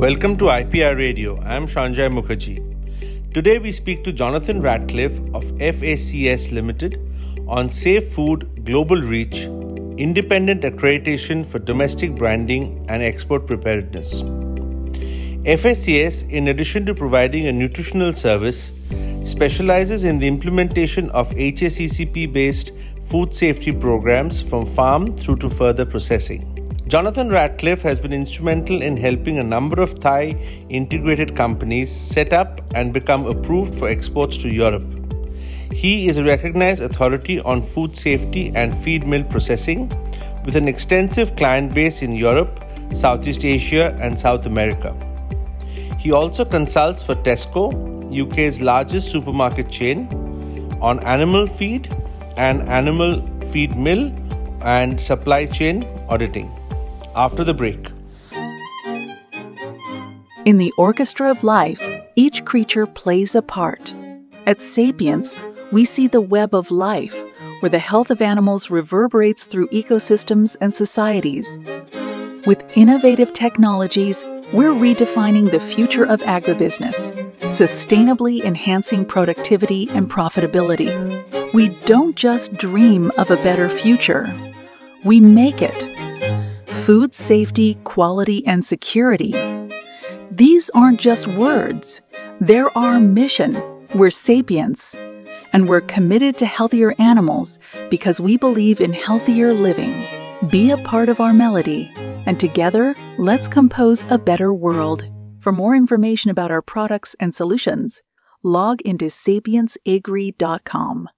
Welcome to IPR Radio. I'm Shanjay Mukherjee. Today we speak to Jonathan Ratcliffe of FACS Limited on Safe Food Global Reach, independent accreditation for domestic branding and export preparedness. FACS, in addition to providing a nutritional service, specializes in the implementation of HACCP based food safety programs from farm through to further processing. Jonathan Ratcliffe has been instrumental in helping a number of Thai integrated companies set up and become approved for exports to Europe. He is a recognized authority on food safety and feed mill processing with an extensive client base in Europe, Southeast Asia, and South America. He also consults for Tesco, UK's largest supermarket chain, on animal feed and animal feed mill and supply chain auditing after the break. In the orchestra of life, each creature plays a part. At Sapience, we see the web of life, where the health of animals reverberates through ecosystems and societies. With innovative technologies, we're redefining the future of agribusiness, sustainably enhancing productivity and profitability. We don't just dream of a better future, we make it food safety, quality, and security. These aren't just words, they're our mission. We're sapience, and we're committed to healthier animals because we believe in healthier living. Be a part of our melody, and together, let's compose a better world. For more information about our products and solutions, log into sapienceagri.com.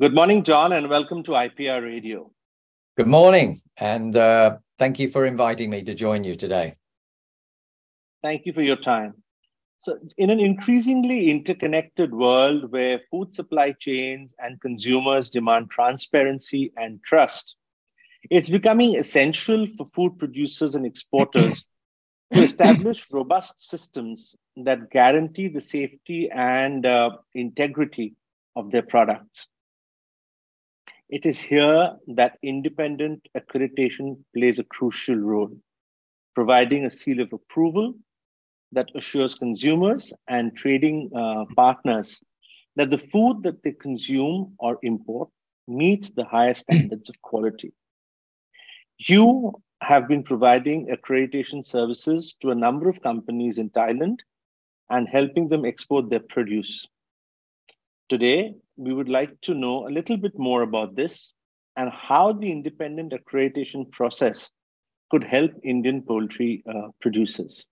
Good morning, John, and welcome to IPR Radio. Good morning, and uh, Thank you for inviting me to join you today. Thank you for your time. So, in an increasingly interconnected world where food supply chains and consumers demand transparency and trust, it's becoming essential for food producers and exporters to establish robust systems that guarantee the safety and uh, integrity of their products. It is here that independent accreditation plays a crucial role, providing a seal of approval that assures consumers and trading uh, partners that the food that they consume or import meets the highest standards of quality. You have been providing accreditation services to a number of companies in Thailand and helping them export their produce. Today, we would like to know a little bit more about this and how the independent accreditation process could help Indian poultry uh, producers.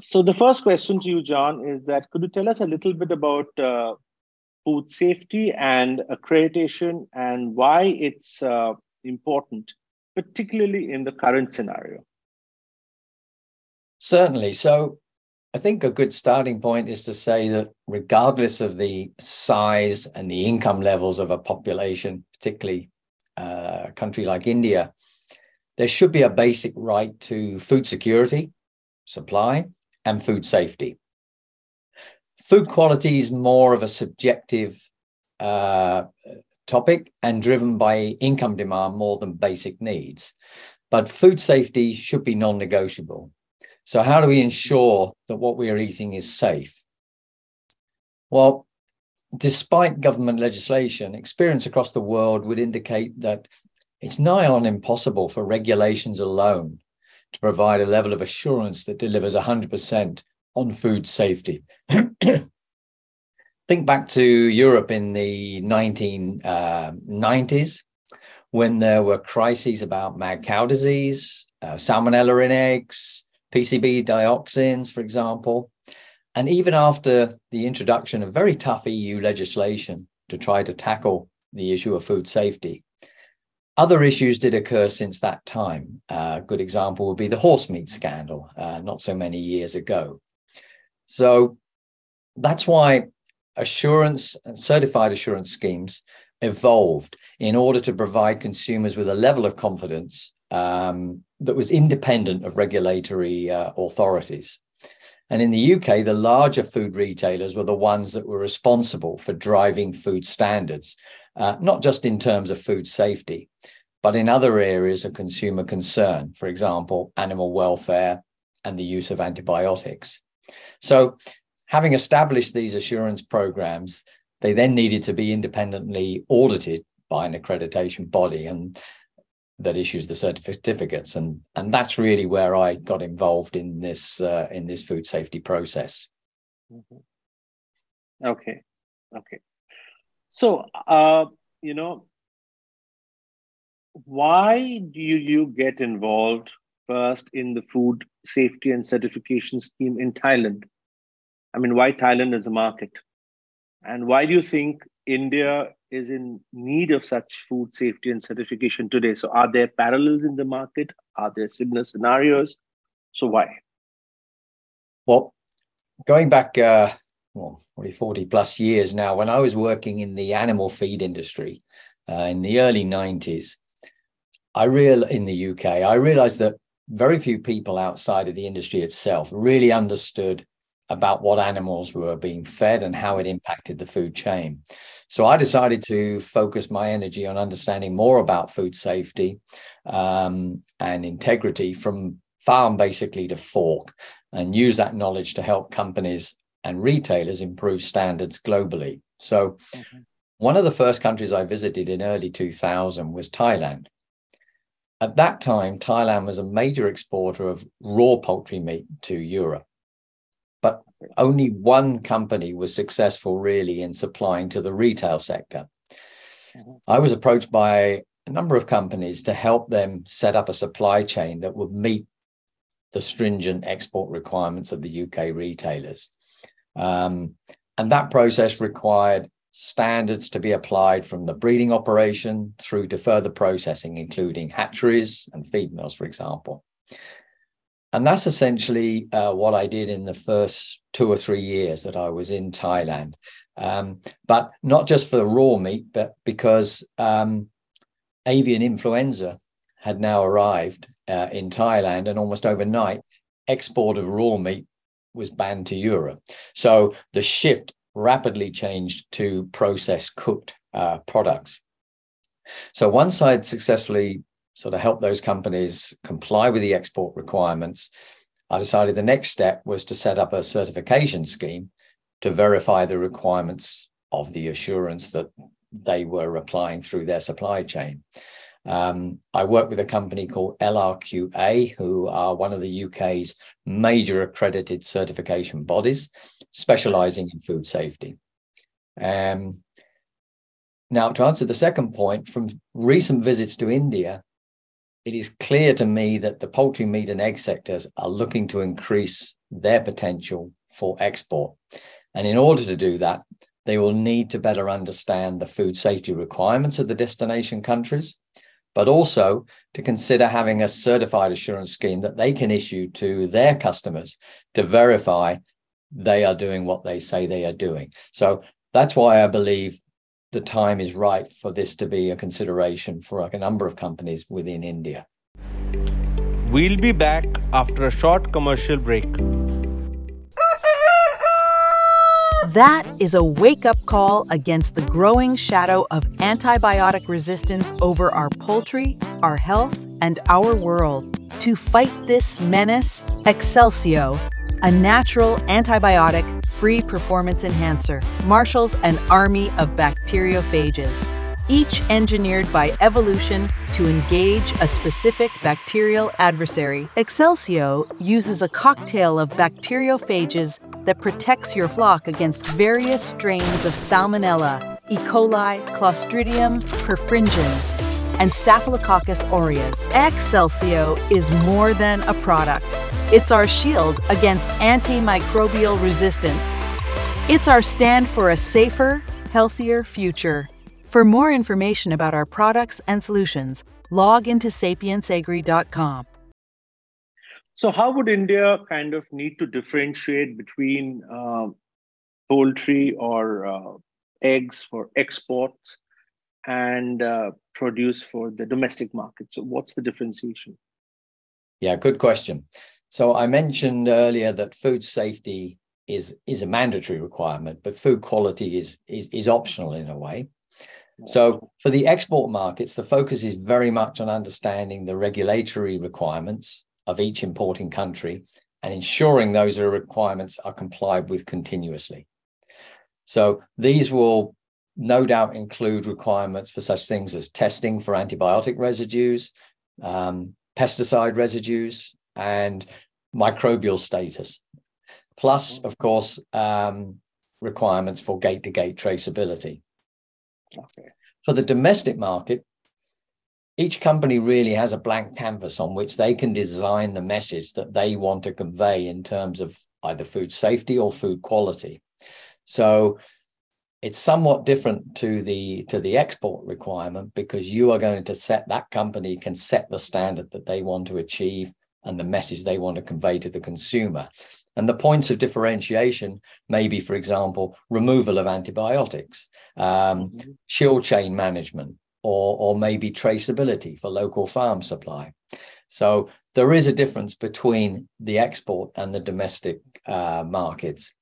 So the first question to you, John, is that could you tell us a little bit about uh, food safety and accreditation and why it's uh, important, particularly in the current scenario? Certainly. So I think a good starting point is to say that regardless of the size and the income levels of a population, particularly uh, a country like India, there should be a basic right to food security, supply, and food safety. Food quality is more of a subjective uh, topic and driven by income demand more than basic needs. But food safety should be non negotiable. So, how do we ensure that what we are eating is safe? Well, despite government legislation, experience across the world would indicate that it's nigh on impossible for regulations alone to provide a level of assurance that delivers 100% on food safety. Think back to Europe in the 1990s uh, when there were crises about mad cow disease, uh, salmonella in eggs, PCB dioxins, for example. And even after the introduction of very tough EU legislation to try to tackle the issue of food safety, other issues did occur since that time. Uh, a good example would be the horse meat scandal, uh, not so many years ago. So that's why assurance and certified assurance schemes evolved in order to provide consumers with a level of confidence um, that was independent of regulatory uh, authorities. And in the UK, the larger food retailers were the ones that were responsible for driving food standards, uh, not just in terms of food safety, but in other areas of consumer concern, for example, animal welfare and the use of antibiotics. So, having established these assurance programs, they then needed to be independently audited by an accreditation body and that issues the certificates and and that's really where I got involved in this uh, in this food safety process. Mm-hmm. Okay, okay. So, uh, you know, why do you get involved first in the food safety and certification scheme in Thailand? I mean, why Thailand as a market? And why do you think India is in need of such food safety and certification today? So, are there parallels in the market? Are there similar scenarios? So, why? Well, going back uh, well, 40, 40 plus years now, when I was working in the animal feed industry uh, in the early 90s, I real in the UK, I realized that very few people outside of the industry itself really understood about what animals were being fed and how it impacted the food chain. So I decided to focus my energy on understanding more about food safety um, and integrity from farm basically to fork and use that knowledge to help companies and retailers improve standards globally. So, mm-hmm. one of the first countries I visited in early 2000 was Thailand. At that time, Thailand was a major exporter of raw poultry meat to Europe. But only one company was successful really in supplying to the retail sector. Mm-hmm. I was approached by a number of companies to help them set up a supply chain that would meet the stringent export requirements of the UK retailers. Um, and that process required standards to be applied from the breeding operation through to further processing, including hatcheries and feed mills, for example. And that's essentially uh, what I did in the first two or three years that I was in Thailand. Um, but not just for raw meat, but because um, avian influenza had now arrived uh, in Thailand, and almost overnight, export of raw meat was banned to Europe. So the shift rapidly changed to processed cooked uh, products. So once I'd successfully sort of help those companies comply with the export requirements, I decided the next step was to set up a certification scheme to verify the requirements of the assurance that they were applying through their supply chain. Um, I work with a company called LRQA, who are one of the UK's major accredited certification bodies, specializing in food safety. Um, now, to answer the second point, from recent visits to India, it is clear to me that the poultry, meat, and egg sectors are looking to increase their potential for export. And in order to do that, they will need to better understand the food safety requirements of the destination countries but also to consider having a certified assurance scheme that they can issue to their customers to verify they are doing what they say they are doing. So that's why I believe the time is right for this to be a consideration for a number of companies within India. We'll be back after a short commercial break. That is a wake up call against the growing shadow of antibiotic resistance over our poultry, our health, and our world. To fight this menace, Excelsio, a natural antibiotic free performance enhancer, marshals an army of bacteriophages, each engineered by evolution to engage a specific bacterial adversary. Excelsio uses a cocktail of bacteriophages that protects your flock against various strains of Salmonella, E. coli, Clostridium perfringens, and Staphylococcus aureus. Excelsio is more than a product. It's our shield against antimicrobial resistance. It's our stand for a safer, healthier future. For more information about our products and solutions, log into sapienceagri.com. So, how would India kind of need to differentiate between uh, poultry or uh, eggs for exports and uh, produce for the domestic market? So, what's the differentiation? Yeah, good question. So, I mentioned earlier that food safety is is a mandatory requirement, but food quality is is, is optional in a way. So for the export markets, the focus is very much on understanding the regulatory requirements of each importing country and ensuring those requirements are complied with continuously. So these will no doubt include requirements for such things as testing for antibiotic residues, um, pesticide residues, and microbial status. Plus, of course, um, requirements for gate to gate traceability. Okay. For the domestic market, each company really has a blank canvas on which they can design the message that they want to convey in terms of either food safety or food quality. So it's somewhat different to the to the export requirement because you are going to set that company can set the standard that they want to achieve and the message they want to convey to the consumer. And the points of differentiation may be, for example, removal of antibiotics, um, mm-hmm. chill chain management, or, or maybe traceability for local farm supply. So there is a difference between the export and the domestic uh, markets.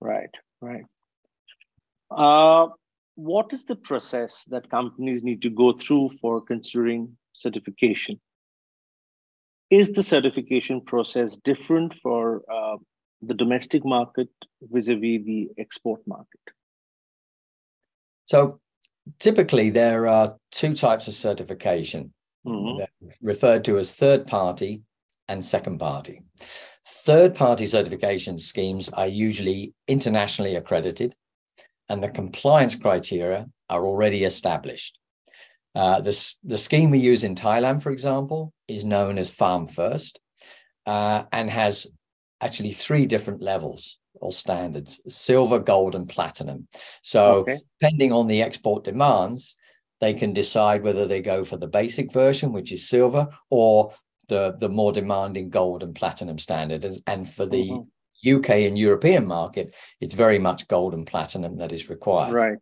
Right, right. Uh, what is the process that companies need to go through for considering certification? Is the certification process different for uh, the domestic market vis-a-vis the export market? So typically there are two types of certification mm-hmm. referred to as third party and second party. Third party certification schemes are usually internationally accredited and the compliance criteria are already established. Uh, the, the scheme we use in Thailand, for example, is known as Farm First uh, and has actually three different levels or standards silver, gold, and platinum. So, okay. depending on the export demands, they can decide whether they go for the basic version, which is silver, or the, the more demanding gold and platinum standard. And for the mm-hmm. UK and European market, it's very much gold and platinum that is required. Right.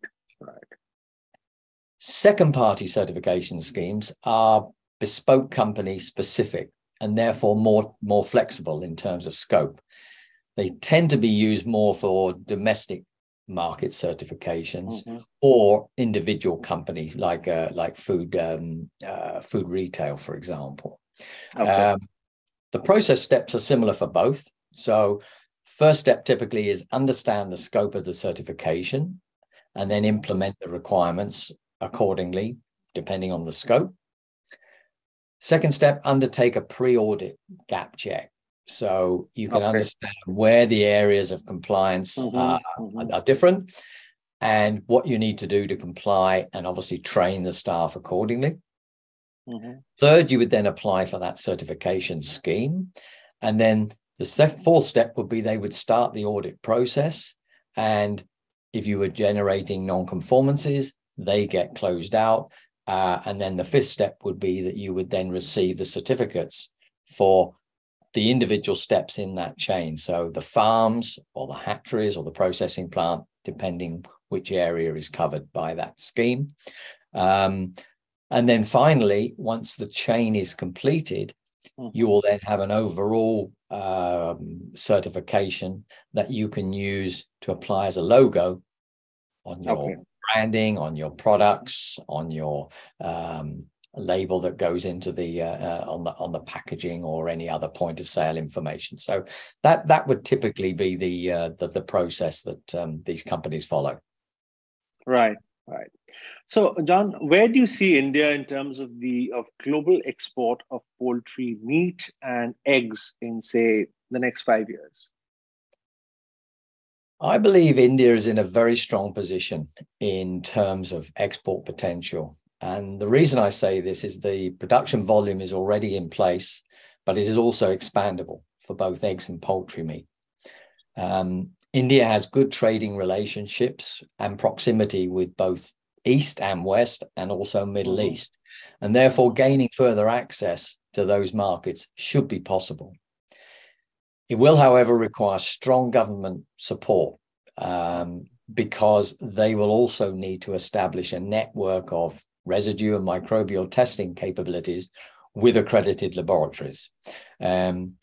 Second party certification schemes are bespoke company specific and therefore more, more flexible in terms of scope. They tend to be used more for domestic market certifications mm-hmm. or individual company like uh, like food um, uh, food retail, for example. Okay. Um, the process steps are similar for both. So, first step typically is understand the scope of the certification and then implement the requirements accordingly, depending on the scope. Second step, undertake a pre-audit gap check. So you can okay. understand where the areas of compliance mm-hmm, are, mm-hmm. are different and what you need to do to comply and obviously train the staff accordingly. Mm-hmm. Third, you would then apply for that certification scheme. And then the fourth step would be they would start the audit process. And if you were generating non-conformances, they get closed out. Uh, and then the fifth step would be that you would then receive the certificates for the individual steps in that chain. So the farms or the hatcheries or the processing plant, depending which area is covered by that scheme. Um, and then finally, once the chain is completed, mm-hmm. you will then have an overall um, certification that you can use to apply as a logo on your okay branding, on your products, on your um, label that goes into the uh, uh, on the on the packaging or any other point of sale information. So that that would typically be the uh, the, the process that um, these companies follow. Right, right. So, John, where do you see India in terms of the of global export of poultry meat and eggs in, say, the next five years? I believe India is in a very strong position in terms of export potential. And the reason I say this is the production volume is already in place, but it is also expandable for both eggs and poultry meat. Um, India has good trading relationships and proximity with both East and West, and also Middle mm-hmm. East. And therefore, gaining further access to those markets should be possible. It will, however, require strong government support um, because they will also need to establish a network of residue and microbial testing capabilities with accredited laboratories. Um,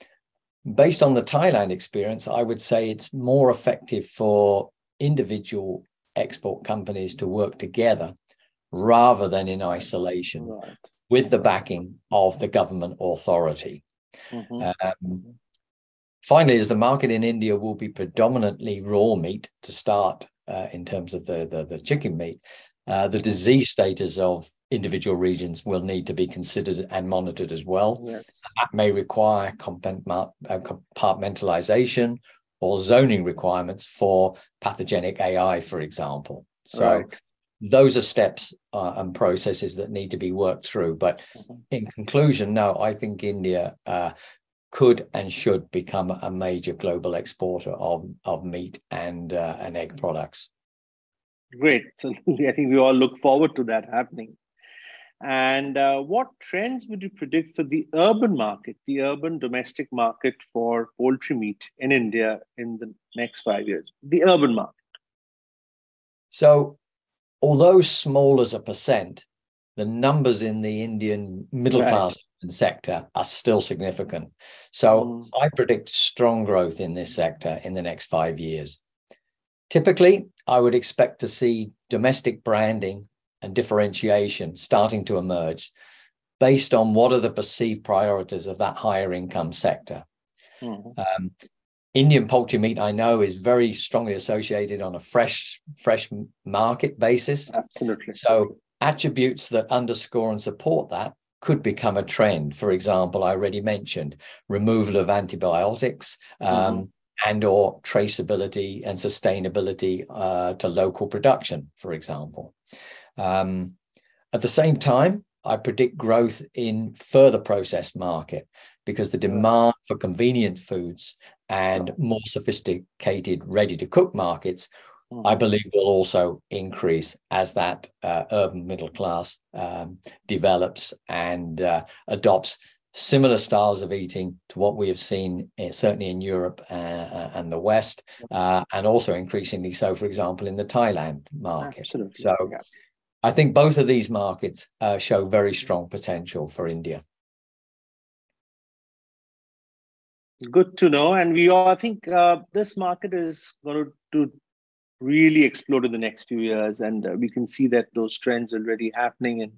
based on the Thailand experience, I would say it's more effective for individual export companies to work together rather than in isolation Right. with the backing of the government authority. Mhm. Um, finally, as the market in India will be predominantly raw meat to start uh, in terms of the, the, the chicken meat, uh, the disease status of individual regions will need to be considered and monitored as well. Yes. That may require uh, compartmentalization or zoning requirements for pathogenic AI, for example. So Right. those are steps uh, and processes that need to be worked through. But Mhm. in conclusion, no, I think India uh, could and should become a major global exporter of, of meat and uh, and egg products. Great. So I think we all look forward to that happening. And uh, what trends would you predict for the urban market, the urban domestic market for poultry meat in India in the next five years? The urban market. So, although small as a percent, the numbers in the Indian middle Right. class sector are still significant. So, Mm. I predict strong growth in this sector in the next five years. Typically, I would expect to see domestic branding and differentiation starting to emerge based on what are the perceived priorities of that higher income sector. Mhm. Um, Indian poultry meat, I know, is very strongly associated on a fresh, fresh market basis. Absolutely. So attributes that underscore and support that could become a trend. For example, I already mentioned removal of antibiotics um, and or traceability and sustainability uh, to local production, for example. Um, at the same time, I predict growth in further processed market because the demand for convenient foods and more sophisticated ready to cook markets I Mhm. believe will also increase as that uh, urban middle class um, develops and uh, adopts similar styles of eating to what we have seen uh, certainly in Europe uh, and the West, uh, and also increasingly so, for example, in the Thailand market. Absolutely. So Yeah. I think both of these markets uh, show very strong potential for India. Good to know. And we all I think uh, this market is going to, to really explode in the next few years. And uh, we can see that those trends already happening. And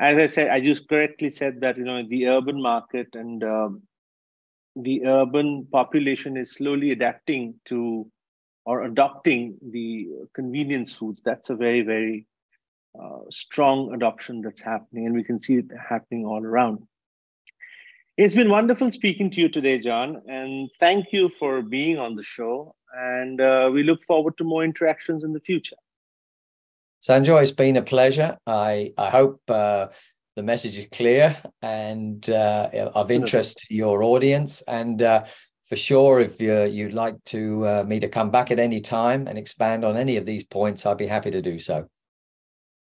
as I said, I just correctly said that, you know, the urban market and um, the urban population is slowly adapting to or adopting the convenience foods. That's a very, very uh, strong adoption that's happening. And we can see it happening all around. It's been wonderful speaking to you today, John, and thank you for being on the show. And uh, we look forward to more interactions in the future. Sanjoy, it's been a pleasure. I, I hope uh, the message is clear and uh, of interest to your audience. And uh, for sure, if you, you'd like to uh, me to come back at any time and expand on any of these points, I'd be happy to do so.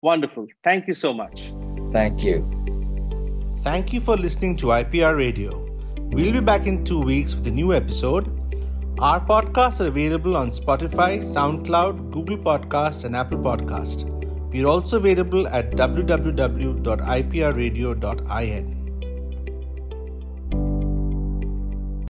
Wonderful. Thank you so much. Thank you. Thank you for listening to IPR Radio. We'll be back in two weeks with a new episode. Our podcasts are available on Spotify, SoundCloud, Google Podcast, and Apple Podcast. We're also available at www.iprradio.in.